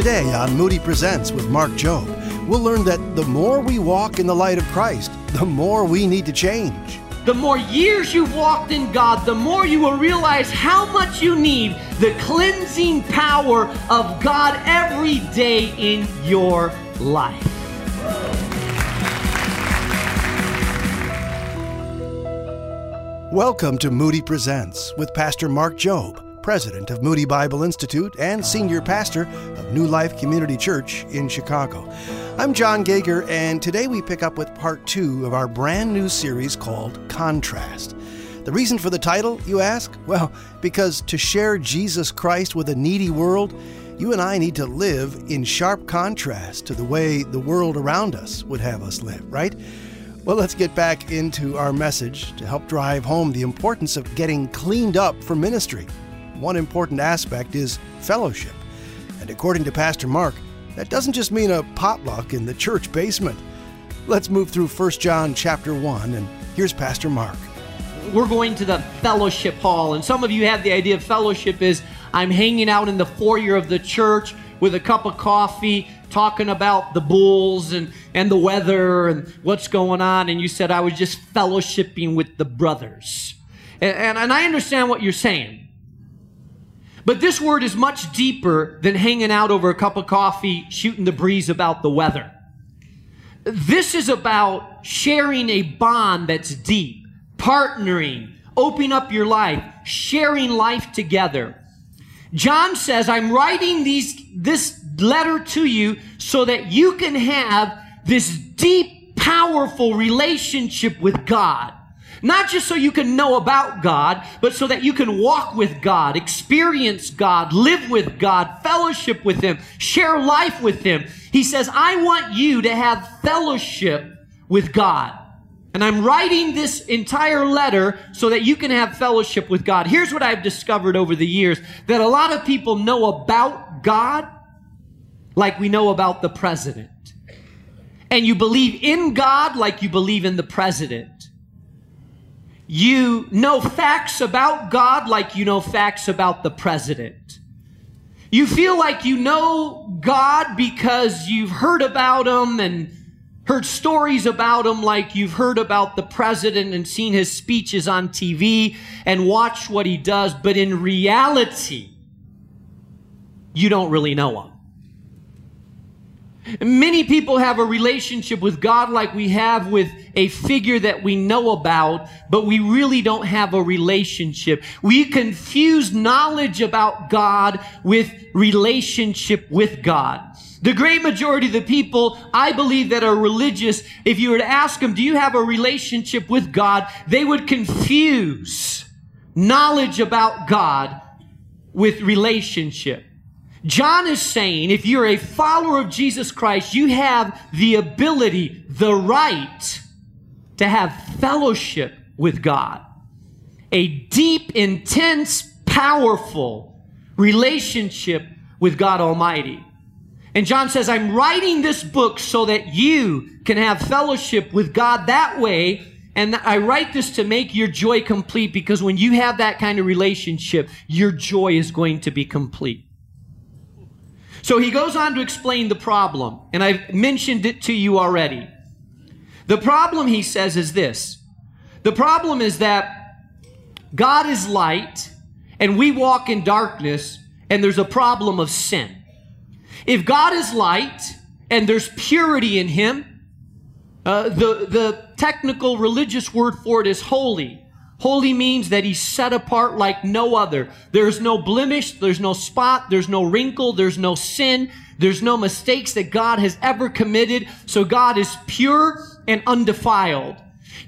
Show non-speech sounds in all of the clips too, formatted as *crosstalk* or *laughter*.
Today on Moody Presents with Mark Jobe, we'll learn that the more we walk in the light of Christ, the more we need to change. The more years you've walked in God, the more you will realize how much you need the cleansing power of God every day in your life. Welcome to Moody Presents with Pastor Mark Jobe, President of Moody Bible Institute and Senior Pastor of New Life Community Church in Chicago. I'm John Gager, and today we pick up with part two of our brand new series called Contrast. The reason for the title, you ask? Well, because to share Jesus Christ with a needy world, you and I need to live in sharp contrast to the way the world around us would have us live, right? Well, let's get back into our message to help drive home the importance of getting cleaned up for ministry. One important aspect is fellowship. And according to Pastor Mark, that doesn't just mean a potluck in the church basement. Let's move through 1 John chapter 1 and here's Pastor Mark. We're going to the fellowship hall, and some of you have the idea of fellowship is I'm hanging out in the foyer of the church with a cup of coffee talking about the bulls and, and the weather and what's going on. And you said, I was just fellowshipping with the brothers. And, and, and I understand what you're saying. But this word is much deeper than hanging out over a cup of coffee, shooting the breeze about the weather. This is about sharing a bond that's deep, partnering, opening up your life, sharing life together. John says, I'm writing these, this letter to you so that you can have this deep, powerful relationship with God. Not just so you can know about God, but so that you can walk with God, experience God, live with God, fellowship with Him, share life with Him. He says, I want you to have fellowship with God. And I'm writing this entire letter so that you can have fellowship with God. Here's what I've discovered over the years that a lot of people know about God like we know about the president. And you believe in God like you believe in the president. You know facts about God like you know facts about the president. You feel like you know God because you've heard about him and heard stories about him like you've heard about the president and seen his speeches on TV and watched what he does, but in reality, you don't really know him. Many people have a relationship with God like we have with a figure that we know about, but we really don't have a relationship. We confuse knowledge about God with relationship with God. The great majority of the people, I believe, that are religious, if you were to ask them, do you have a relationship with God? They would confuse knowledge about God with relationship. John is saying if you're a follower of Jesus Christ, you have the ability, the right to have fellowship with God. A deep, intense, powerful relationship with God Almighty. And John says, I'm writing this book so that you can have fellowship with God that way. And I write this to make your joy complete because when you have that kind of relationship, your joy is going to be complete. So he goes on to explain the problem, and I've mentioned it to you already. The problem, he says, is this the problem is that God is light, and we walk in darkness, and there's a problem of sin. If God is light, and there's purity in him, uh, the, the technical religious word for it is holy. Holy means that he's set apart like no other. There's no blemish, there's no spot, there's no wrinkle, there's no sin, there's no mistakes that God has ever committed. So God is pure and undefiled.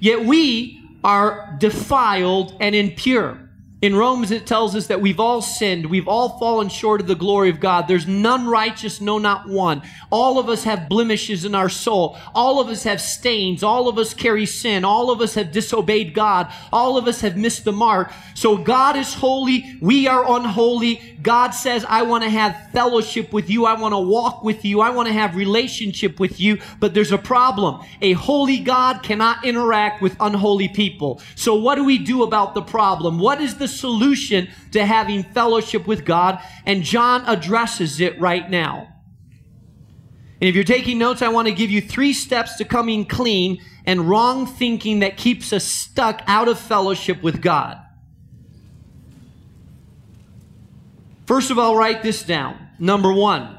Yet we are defiled and impure. In Romans, it tells us that we've all sinned. We've all fallen short of the glory of God. There's none righteous, no, not one. All of us have blemishes in our soul. All of us have stains. All of us carry sin. All of us have disobeyed God. All of us have missed the mark. So God is holy. We are unholy. God says, I want to have fellowship with you. I want to walk with you. I want to have relationship with you. But there's a problem. A holy God cannot interact with unholy people. So what do we do about the problem? What is the solution to having fellowship with God, and John addresses it right now. And if you're taking notes, I want to give you three steps to coming clean and wrong thinking that keeps us stuck out of fellowship with God. First of all, write this down. Number one,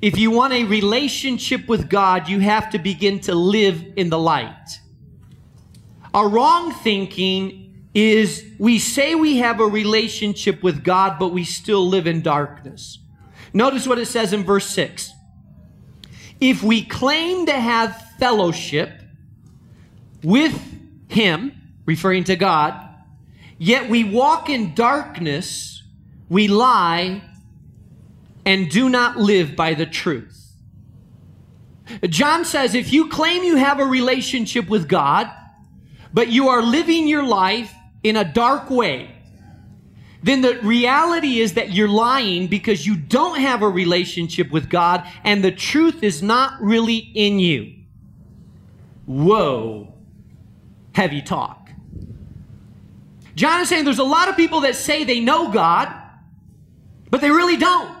if you want a relationship with God, you have to begin to live in the light. Our wrong thinking is we say we have a relationship with God, but we still live in darkness. Notice what it says in verse 6. If we claim to have fellowship with Him, referring to God, yet we walk in darkness, we lie and do not live by the truth. John says if you claim you have a relationship with God, but you are living your life in a dark way, then the reality is that you're lying because you don't have a relationship with God and the truth is not really in you. Whoa. Heavy talk. John is saying there's a lot of people that say they know God, but they really don't.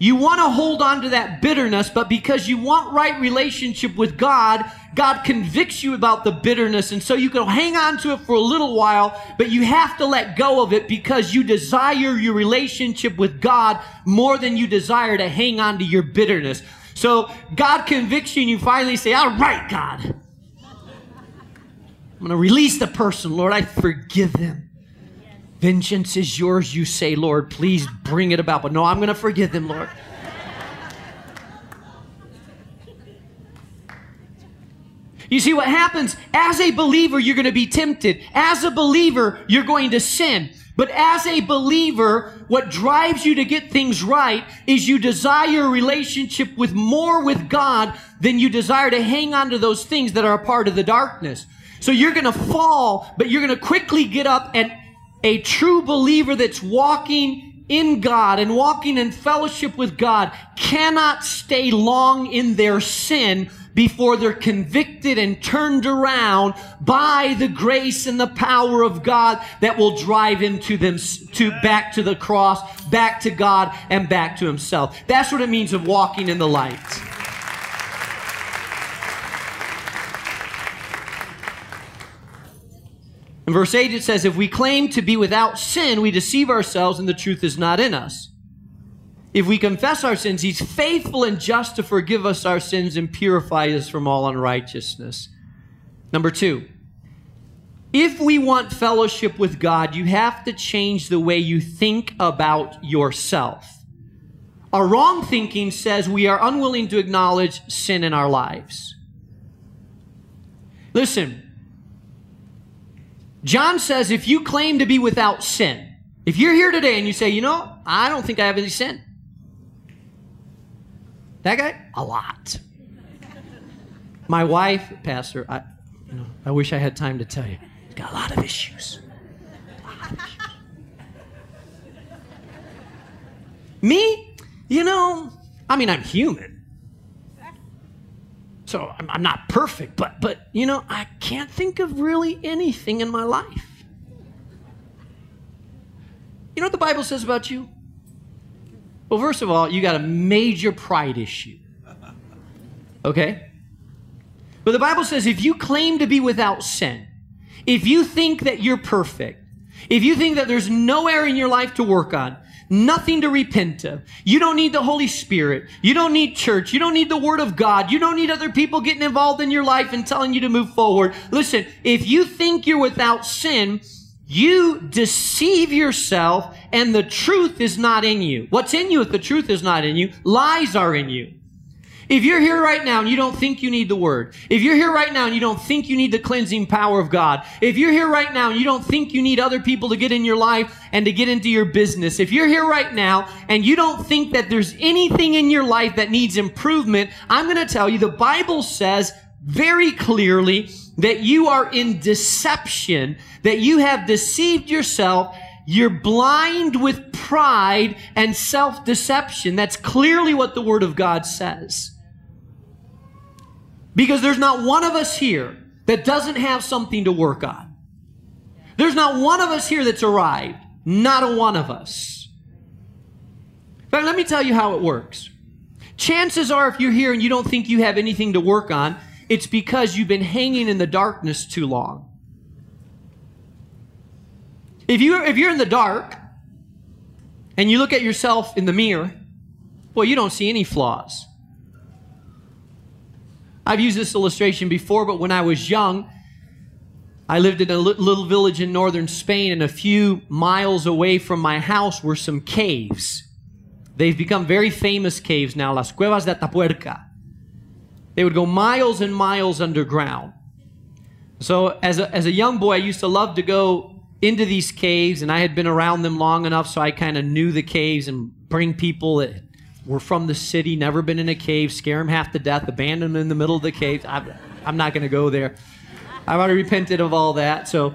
You want to hold on to that bitterness, but because you want right relationship with God, God convicts you about the bitterness. And so you can hang on to it for a little while, but you have to let go of it because you desire your relationship with God more than you desire to hang on to your bitterness. So God convicts you and you finally say, all right, God, I'm going to release the person. Lord, I forgive them. Vengeance is yours, you say, Lord. Please bring it about. But no, I'm going to forgive them, Lord. You see what happens? As a believer, you're going to be tempted. As a believer, you're going to sin. But as a believer, what drives you to get things right is you desire a relationship with more with God than you desire to hang on to those things that are a part of the darkness. So you're going to fall, but you're going to quickly get up and a true believer that's walking in God and walking in fellowship with God cannot stay long in their sin before they're convicted and turned around by the grace and the power of God that will drive him to them to back to the cross, back to God and back to himself. That's what it means of walking in the light. In verse 8, it says, If we claim to be without sin, we deceive ourselves and the truth is not in us. If we confess our sins, he's faithful and just to forgive us our sins and purify us from all unrighteousness. Number two, if we want fellowship with God, you have to change the way you think about yourself. Our wrong thinking says we are unwilling to acknowledge sin in our lives. Listen, John says if you claim to be without sin, if you're here today and you say, you know, I don't think I have any sin. That guy, a lot. My wife, Pastor, I, you know, I wish I had time to tell you, he's got a lot of issues. Lot of issues. Me, you know, I mean, I'm human. So I'm, I'm not perfect, but but you know, I can't think of really anything in my life. You know what the Bible says about you? Well, first of all, you got a major pride issue. Okay? But the Bible says if you claim to be without sin, if you think that you're perfect, if you think that there's no area in your life to work on, nothing to repent of. You don't need the Holy Spirit. You don't need church. You don't need the Word of God. You don't need other people getting involved in your life and telling you to move forward. Listen, if you think you're without sin, you deceive yourself and the truth is not in you. What's in you if the truth is not in you? Lies are in you. If you're here right now and you don't think you need the word, if you're here right now and you don't think you need the cleansing power of God, if you're here right now and you don't think you need other people to get in your life and to get into your business, if you're here right now and you don't think that there's anything in your life that needs improvement, I'm going to tell you the Bible says very clearly that you are in deception, that you have deceived yourself you're blind with pride and self deception. That's clearly what the Word of God says. Because there's not one of us here that doesn't have something to work on. There's not one of us here that's arrived. Not a one of us. In fact, let me tell you how it works. Chances are, if you're here and you don't think you have anything to work on, it's because you've been hanging in the darkness too long. If, you're, if you're in the dark and you look at yourself in the mirror, well, you don't see any flaws. I've used this illustration before, but when I was young, I lived in a little village in northern Spain, and a few miles away from my house were some caves. They've become very famous caves now, Las Cuevas de Atapuerca. They would go miles and miles underground. So, as a, as a young boy, I used to love to go into these caves, and I had been around them long enough so I kind of knew the caves and bring people that were from the city, never been in a cave, scare them half to death, abandon them in the middle of the cave. I'm, I'm not going to go there. I've already repented of all that. So,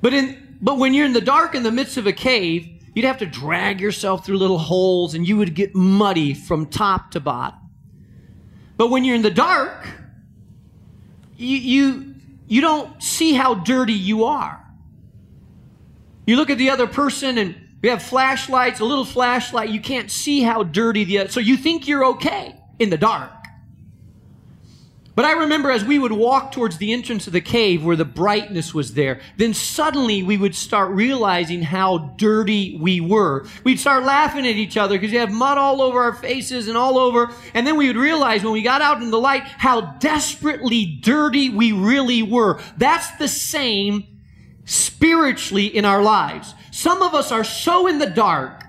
but in but when you're in the dark in the midst of a cave, you'd have to drag yourself through little holes, and you would get muddy from top to bottom. But when you're in the dark, you, you you don't see how dirty you are. You look at the other person and we have flashlights, a little flashlight, you can't see how dirty the so you think you're okay in the dark. But I remember as we would walk towards the entrance of the cave where the brightness was there, then suddenly we would start realizing how dirty we were. We'd start laughing at each other because you have mud all over our faces and all over. And then we would realize when we got out in the light how desperately dirty we really were. That's the same spiritually in our lives. Some of us are so in the dark.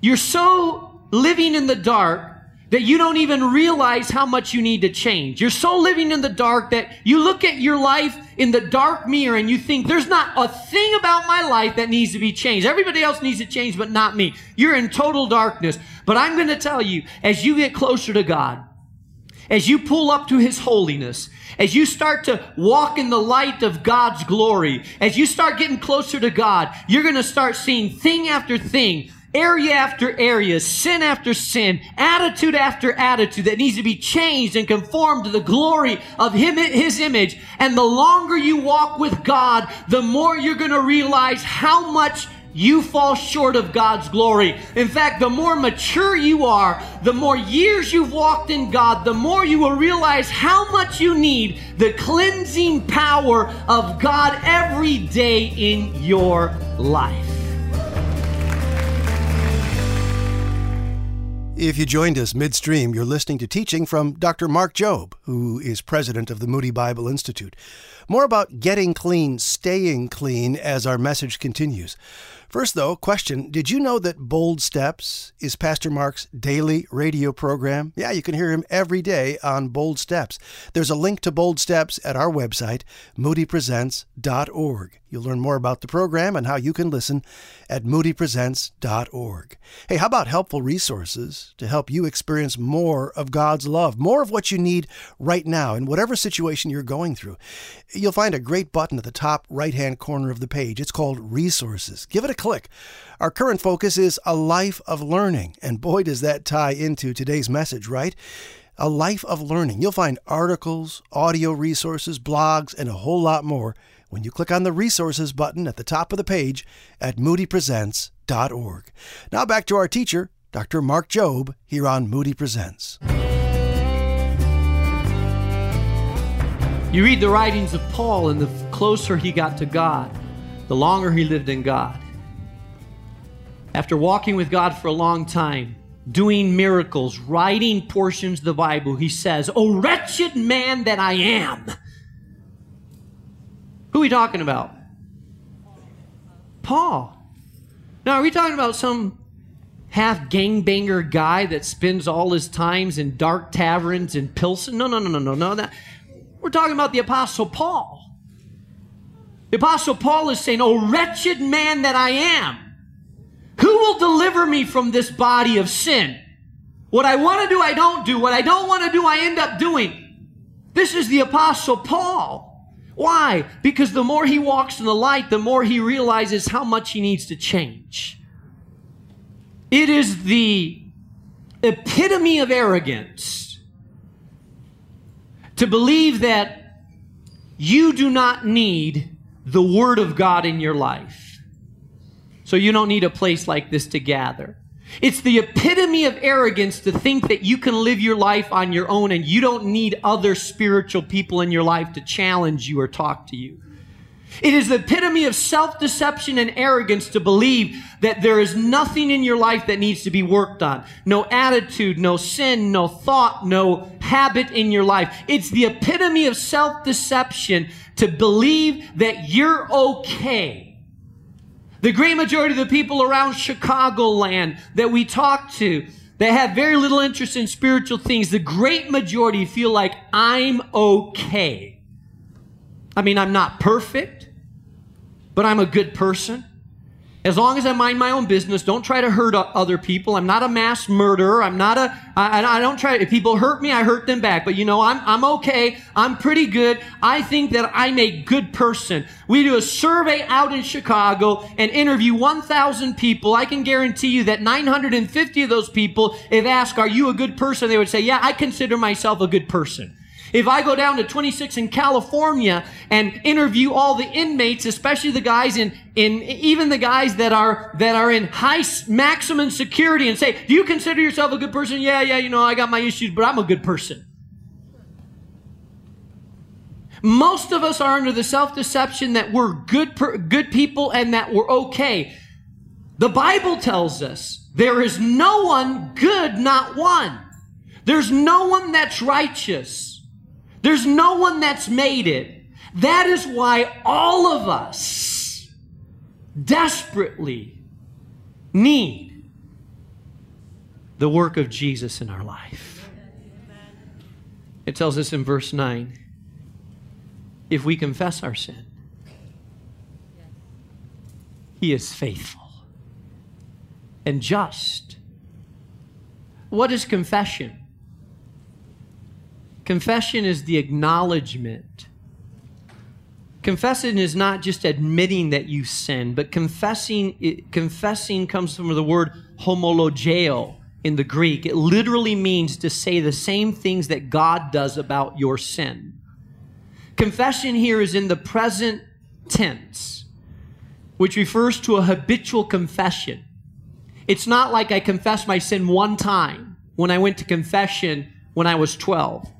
You're so living in the dark that you don't even realize how much you need to change. You're so living in the dark that you look at your life in the dark mirror and you think there's not a thing about my life that needs to be changed. Everybody else needs to change, but not me. You're in total darkness. But I'm going to tell you, as you get closer to God, as you pull up to His holiness, as you start to walk in the light of God's glory, as you start getting closer to God, you're going to start seeing thing after thing area after area, sin after sin, attitude after attitude that needs to be changed and conformed to the glory of him, His image. And the longer you walk with God, the more you're going to realize how much you fall short of God's glory. In fact, the more mature you are, the more years you've walked in God, the more you will realize how much you need the cleansing power of God every day in your life. If you joined us midstream, you're listening to teaching from Dr. Mark Jobe, who is president of the Moody Bible Institute. More about getting clean, staying clean as our message continues. First, though, question Did you know that Bold Steps is Pastor Mark's daily radio program? Yeah, you can hear him every day on Bold Steps. There's a link to Bold Steps at our website, moodypresents.org. You'll learn more about the program and how you can listen at moodypresents.org. Hey, how about helpful resources to help you experience more of God's love, more of what you need right now in whatever situation you're going through? You'll find a great button at the top right hand corner of the page. It's called Resources. Give it a click. Our current focus is a life of learning, and boy, does that tie into today's message, right? A life of learning. You'll find articles, audio resources, blogs, and a whole lot more when you click on the Resources button at the top of the page at moodypresents.org. Now back to our teacher, Dr. Mark Jobe, here on Moody Presents. You read the writings of Paul, and the closer he got to God, the longer he lived in God. After walking with God for a long time, doing miracles, writing portions of the Bible, he says, Oh, wretched man that I am. Who are we talking about? Paul. Now, are we talking about some half gangbanger guy that spends all his times in dark taverns in Pilsen? No, no, no, no, no, no. That, we're talking about the Apostle Paul. The Apostle Paul is saying, Oh, wretched man that I am, who will deliver me from this body of sin? What I want to do, I don't do. What I don't want to do, I end up doing. This is the Apostle Paul. Why? Because the more he walks in the light, the more he realizes how much he needs to change. It is the epitome of arrogance to believe that you do not need the Word of God in your life. So you don't need a place like this to gather. It's the epitome of arrogance to think that you can live your life on your own and you don't need other spiritual people in your life to challenge you or talk to you. It is the epitome of self deception and arrogance to believe that there is nothing in your life that needs to be worked on. No attitude, no sin, no thought, no habit in your life. It's the epitome of self deception to believe that you're okay. The great majority of the people around Chicagoland that we talk to that have very little interest in spiritual things, the great majority feel like I'm okay. I mean, I'm not perfect, but I'm a good person. As long as I mind my own business, don't try to hurt other people. I'm not a mass murderer. I'm not a, I, I don't try, if people hurt me, I hurt them back. But you know, I'm, I'm okay. I'm pretty good. I think that I'm a good person. We do a survey out in Chicago and interview 1,000 people. I can guarantee you that 950 of those people, if asked, are you a good person? They would say, yeah, I consider myself a good person. If I go down to 26 in California and interview all the inmates, especially the guys in, in even the guys that are that are in high maximum security, and say, "Do you consider yourself a good person?" Yeah, yeah, you know, I got my issues, but I'm a good person. Most of us are under the self-deception that we're good good people and that we're okay. The Bible tells us there is no one good, not one. There's no one that's righteous. There's no one that's made it. That is why all of us desperately need the work of Jesus in our life. It tells us in verse 9 if we confess our sin, He is faithful and just. What is confession? Confession is the acknowledgement. Confessing is not just admitting that you sin, but confessing it, confessing comes from the word homologeo in the Greek. It literally means to say the same things that God does about your sin. Confession here is in the present tense, which refers to a habitual confession. It's not like I confessed my sin one time when I went to confession when I was 12.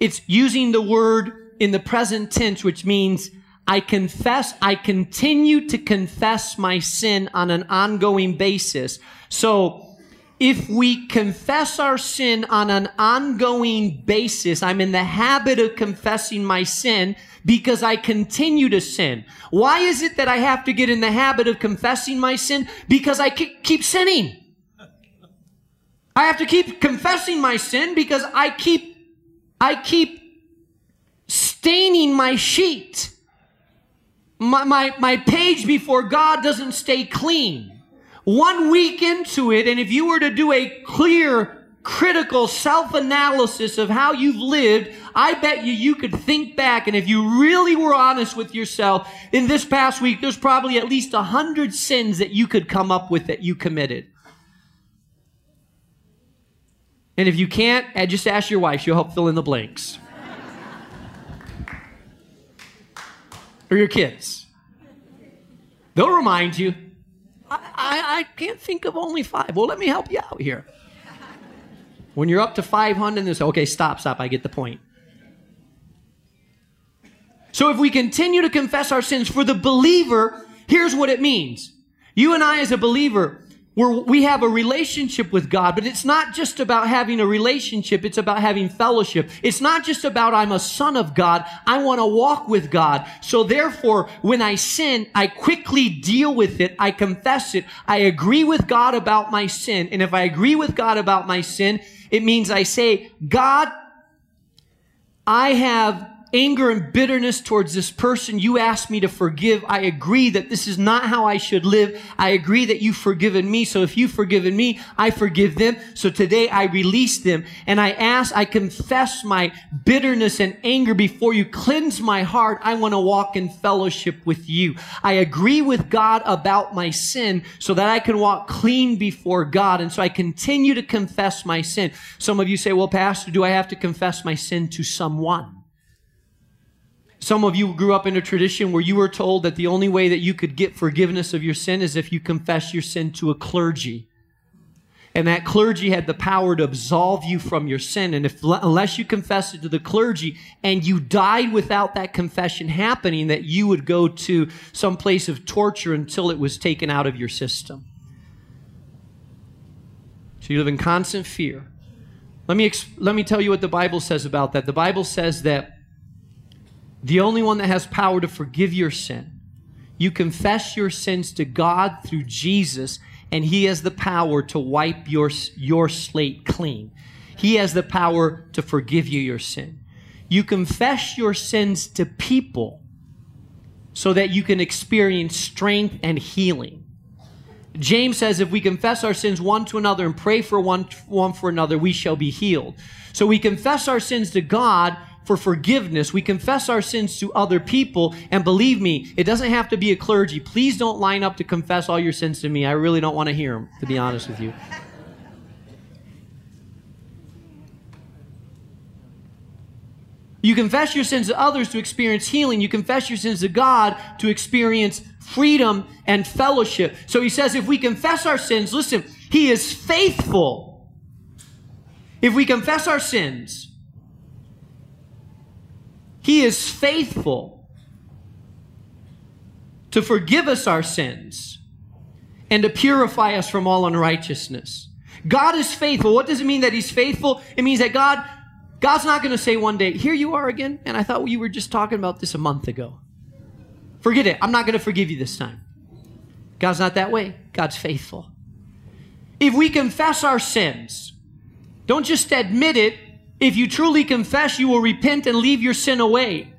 It's using the word in the present tense, which means I confess, I continue to confess my sin on an ongoing basis. So, if we confess our sin on an ongoing basis, I'm in the habit of confessing my sin because I continue to sin. Why is it that I have to get in the habit of confessing my sin? Because I keep sinning. I have to keep confessing my sin because I keep I keep staining my sheet. My, my, my page before God doesn't stay clean. One week into it, and if you were to do a clear, critical self analysis of how you've lived, I bet you you could think back, and if you really were honest with yourself, in this past week, there's probably at least a hundred sins that you could come up with that you committed. And if you can't, eh, just ask your wife. She'll help fill in the blanks. or your kids. They'll remind you. I, I, I, can't think of only five. Well, let me help you out here. When you're up to 500, they say, okay, stop, stop. I get the point. So if we continue to confess our sins for the believer, here's what it means. You and I, as a believer, where we have a relationship with God, but it's not just about having a relationship, it's about having fellowship. It's not just about I'm a son of God, I want to walk with God. So therefore, when I sin, I quickly deal with it, I confess it, I agree with God about my sin, and if I agree with God about my sin, it means I say, God, I have anger and bitterness towards this person you asked me to forgive. I agree that this is not how I should live. I agree that you've forgiven me. So if you've forgiven me, I forgive them. So today I release them and I ask, I confess my bitterness and anger before you. Cleanse my heart. I want to walk in fellowship with you. I agree with God about my sin so that I can walk clean before God. And so I continue to confess my sin. Some of you say, well, pastor, do I have to confess my sin to someone? Some of you grew up in a tradition where you were told that the only way that you could get forgiveness of your sin is if you confess your sin to a clergy. And that clergy had the power to absolve you from your sin. And if, unless you confessed it to the clergy and you died without that confession happening, that you would go to some place of torture until it was taken out of your system. So you live in constant fear. Let me, let me tell you what the Bible says about that. The Bible says that the only one that has power to forgive your sin, you confess your sins to God through Jesus, and He has the power to wipe your, your slate clean. He has the power to forgive you your sin. You confess your sins to people so that you can experience strength and healing. James says if we confess our sins one to another and pray for one, one for another, we shall be healed. So we confess our sins to God for forgiveness. We confess our sins to other people. And believe me, it doesn't have to be a clergy. Please don't line up to confess all your sins to me. I really don't want to hear them, to be honest with you. You confess your sins to others to experience healing. You confess your sins to God to experience freedom and fellowship. So he says, if we confess our sins, listen, he is faithful. If we confess our sins, he is faithful to forgive us our sins and to purify us from all unrighteousness. God is faithful. What does it mean that he's faithful? It means that God God's not going to say one day, "Here you are again," and I thought you were just talking about this a month ago. Forget it. I'm not going to forgive you this time. God's not that way. God's faithful. If we confess our sins, don't just admit it. If you truly confess, you will repent and leave your sin away.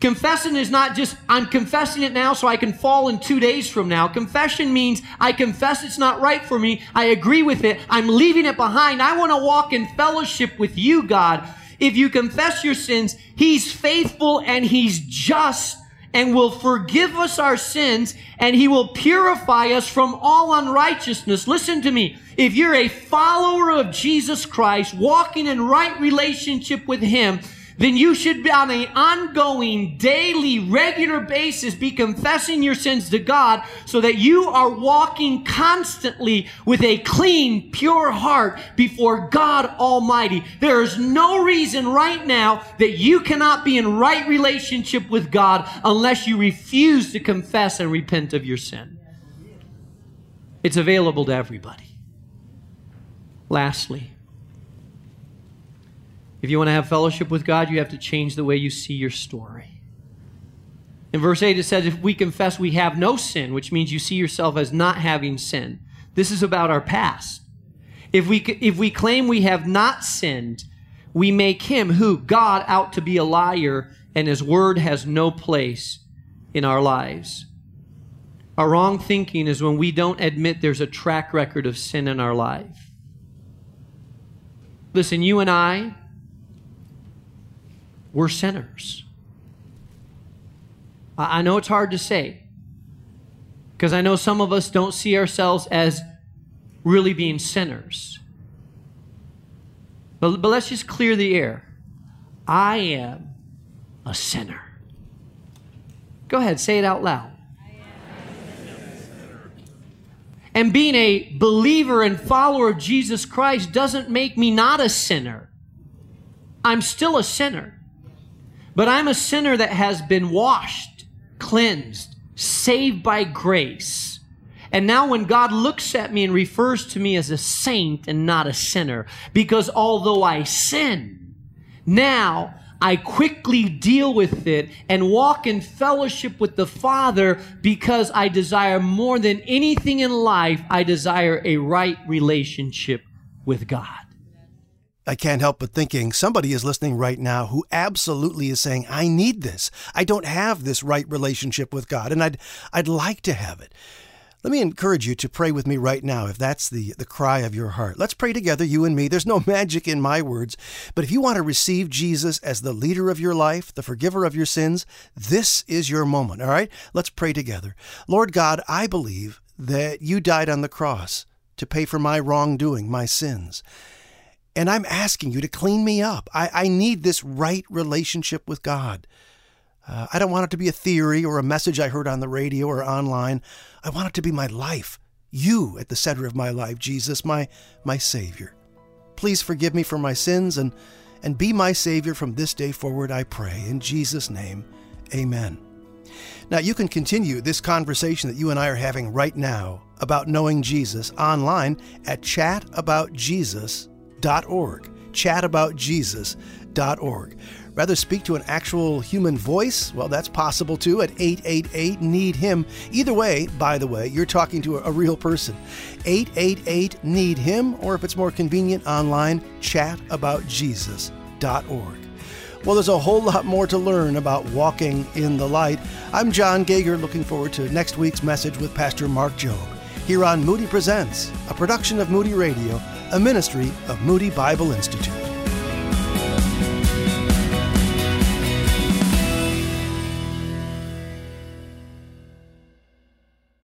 Confessing is not just, I'm confessing it now so I can fall in two days from now. Confession means I confess it's not right for me. I agree with it. I'm leaving it behind. I want to walk in fellowship with you, God. If you confess your sins, He's faithful and He's just and will forgive us our sins and he will purify us from all unrighteousness. Listen to me. If you're a follower of Jesus Christ, walking in right relationship with him, then you should be on an ongoing, daily, regular basis be confessing your sins to God so that you are walking constantly with a clean, pure heart before God Almighty. There is no reason right now that you cannot be in right relationship with God unless you refuse to confess and repent of your sin. It's available to everybody. Lastly, if you want to have fellowship with God, you have to change the way you see your story. In verse 8, it says, If we confess we have no sin, which means you see yourself as not having sin, this is about our past. If we, if we claim we have not sinned, we make him, who? God, out to be a liar, and his word has no place in our lives. Our wrong thinking is when we don't admit there's a track record of sin in our life. Listen, you and I, we're sinners. I know it's hard to say because I know some of us don't see ourselves as really being sinners. But, but let's just clear the air. I am a sinner. Go ahead, say it out loud. And being a believer and follower of Jesus Christ doesn't make me not a sinner. I'm still a sinner. But I'm a sinner that has been washed, cleansed, saved by grace. And now when God looks at me and refers to me as a saint and not a sinner, because although I sin, now I quickly deal with it and walk in fellowship with the Father because I desire more than anything in life, I desire a right relationship with God. I can't help but thinking somebody is listening right now who absolutely is saying, I need this. I don't have this right relationship with God, and I'd, I'd like to have it. Let me encourage you to pray with me right now if that's the, the cry of your heart. Let's pray together, you and me. There's no *laughs* magic in my words, but if you want to receive Jesus as the leader of your life, the forgiver of your sins, this is your moment, all right? Let's pray together. Lord God, I believe that you died on the cross to pay for my wrongdoing, my sins. And I'm asking you to clean me up. I, I need this right relationship with God. Uh, I don't want it to be a theory or a message I heard on the radio or online. I want it to be my life. You at the center of my life, Jesus, my, my Savior. Please forgive me for my sins and, and be my Savior from this day forward, I pray. In Jesus' name, amen. Now, you can continue this conversation that you and I are having right now about knowing Jesus online at chataboutjesus.org. Chataboutjesus.org. Rather speak to an actual human voice? Well, that's possible too at 888 Need Him. Either way, by the way, you're talking to a real person. 888 Need Him, or if it's more convenient, online, chataboutjesus.org. Well, there's a whole lot more to learn about walking in the light. I'm John Gager, looking forward to next week's message with Pastor Mark Jobe here on Moody Presents, a production of Moody Radio, a ministry of Moody Bible Institute.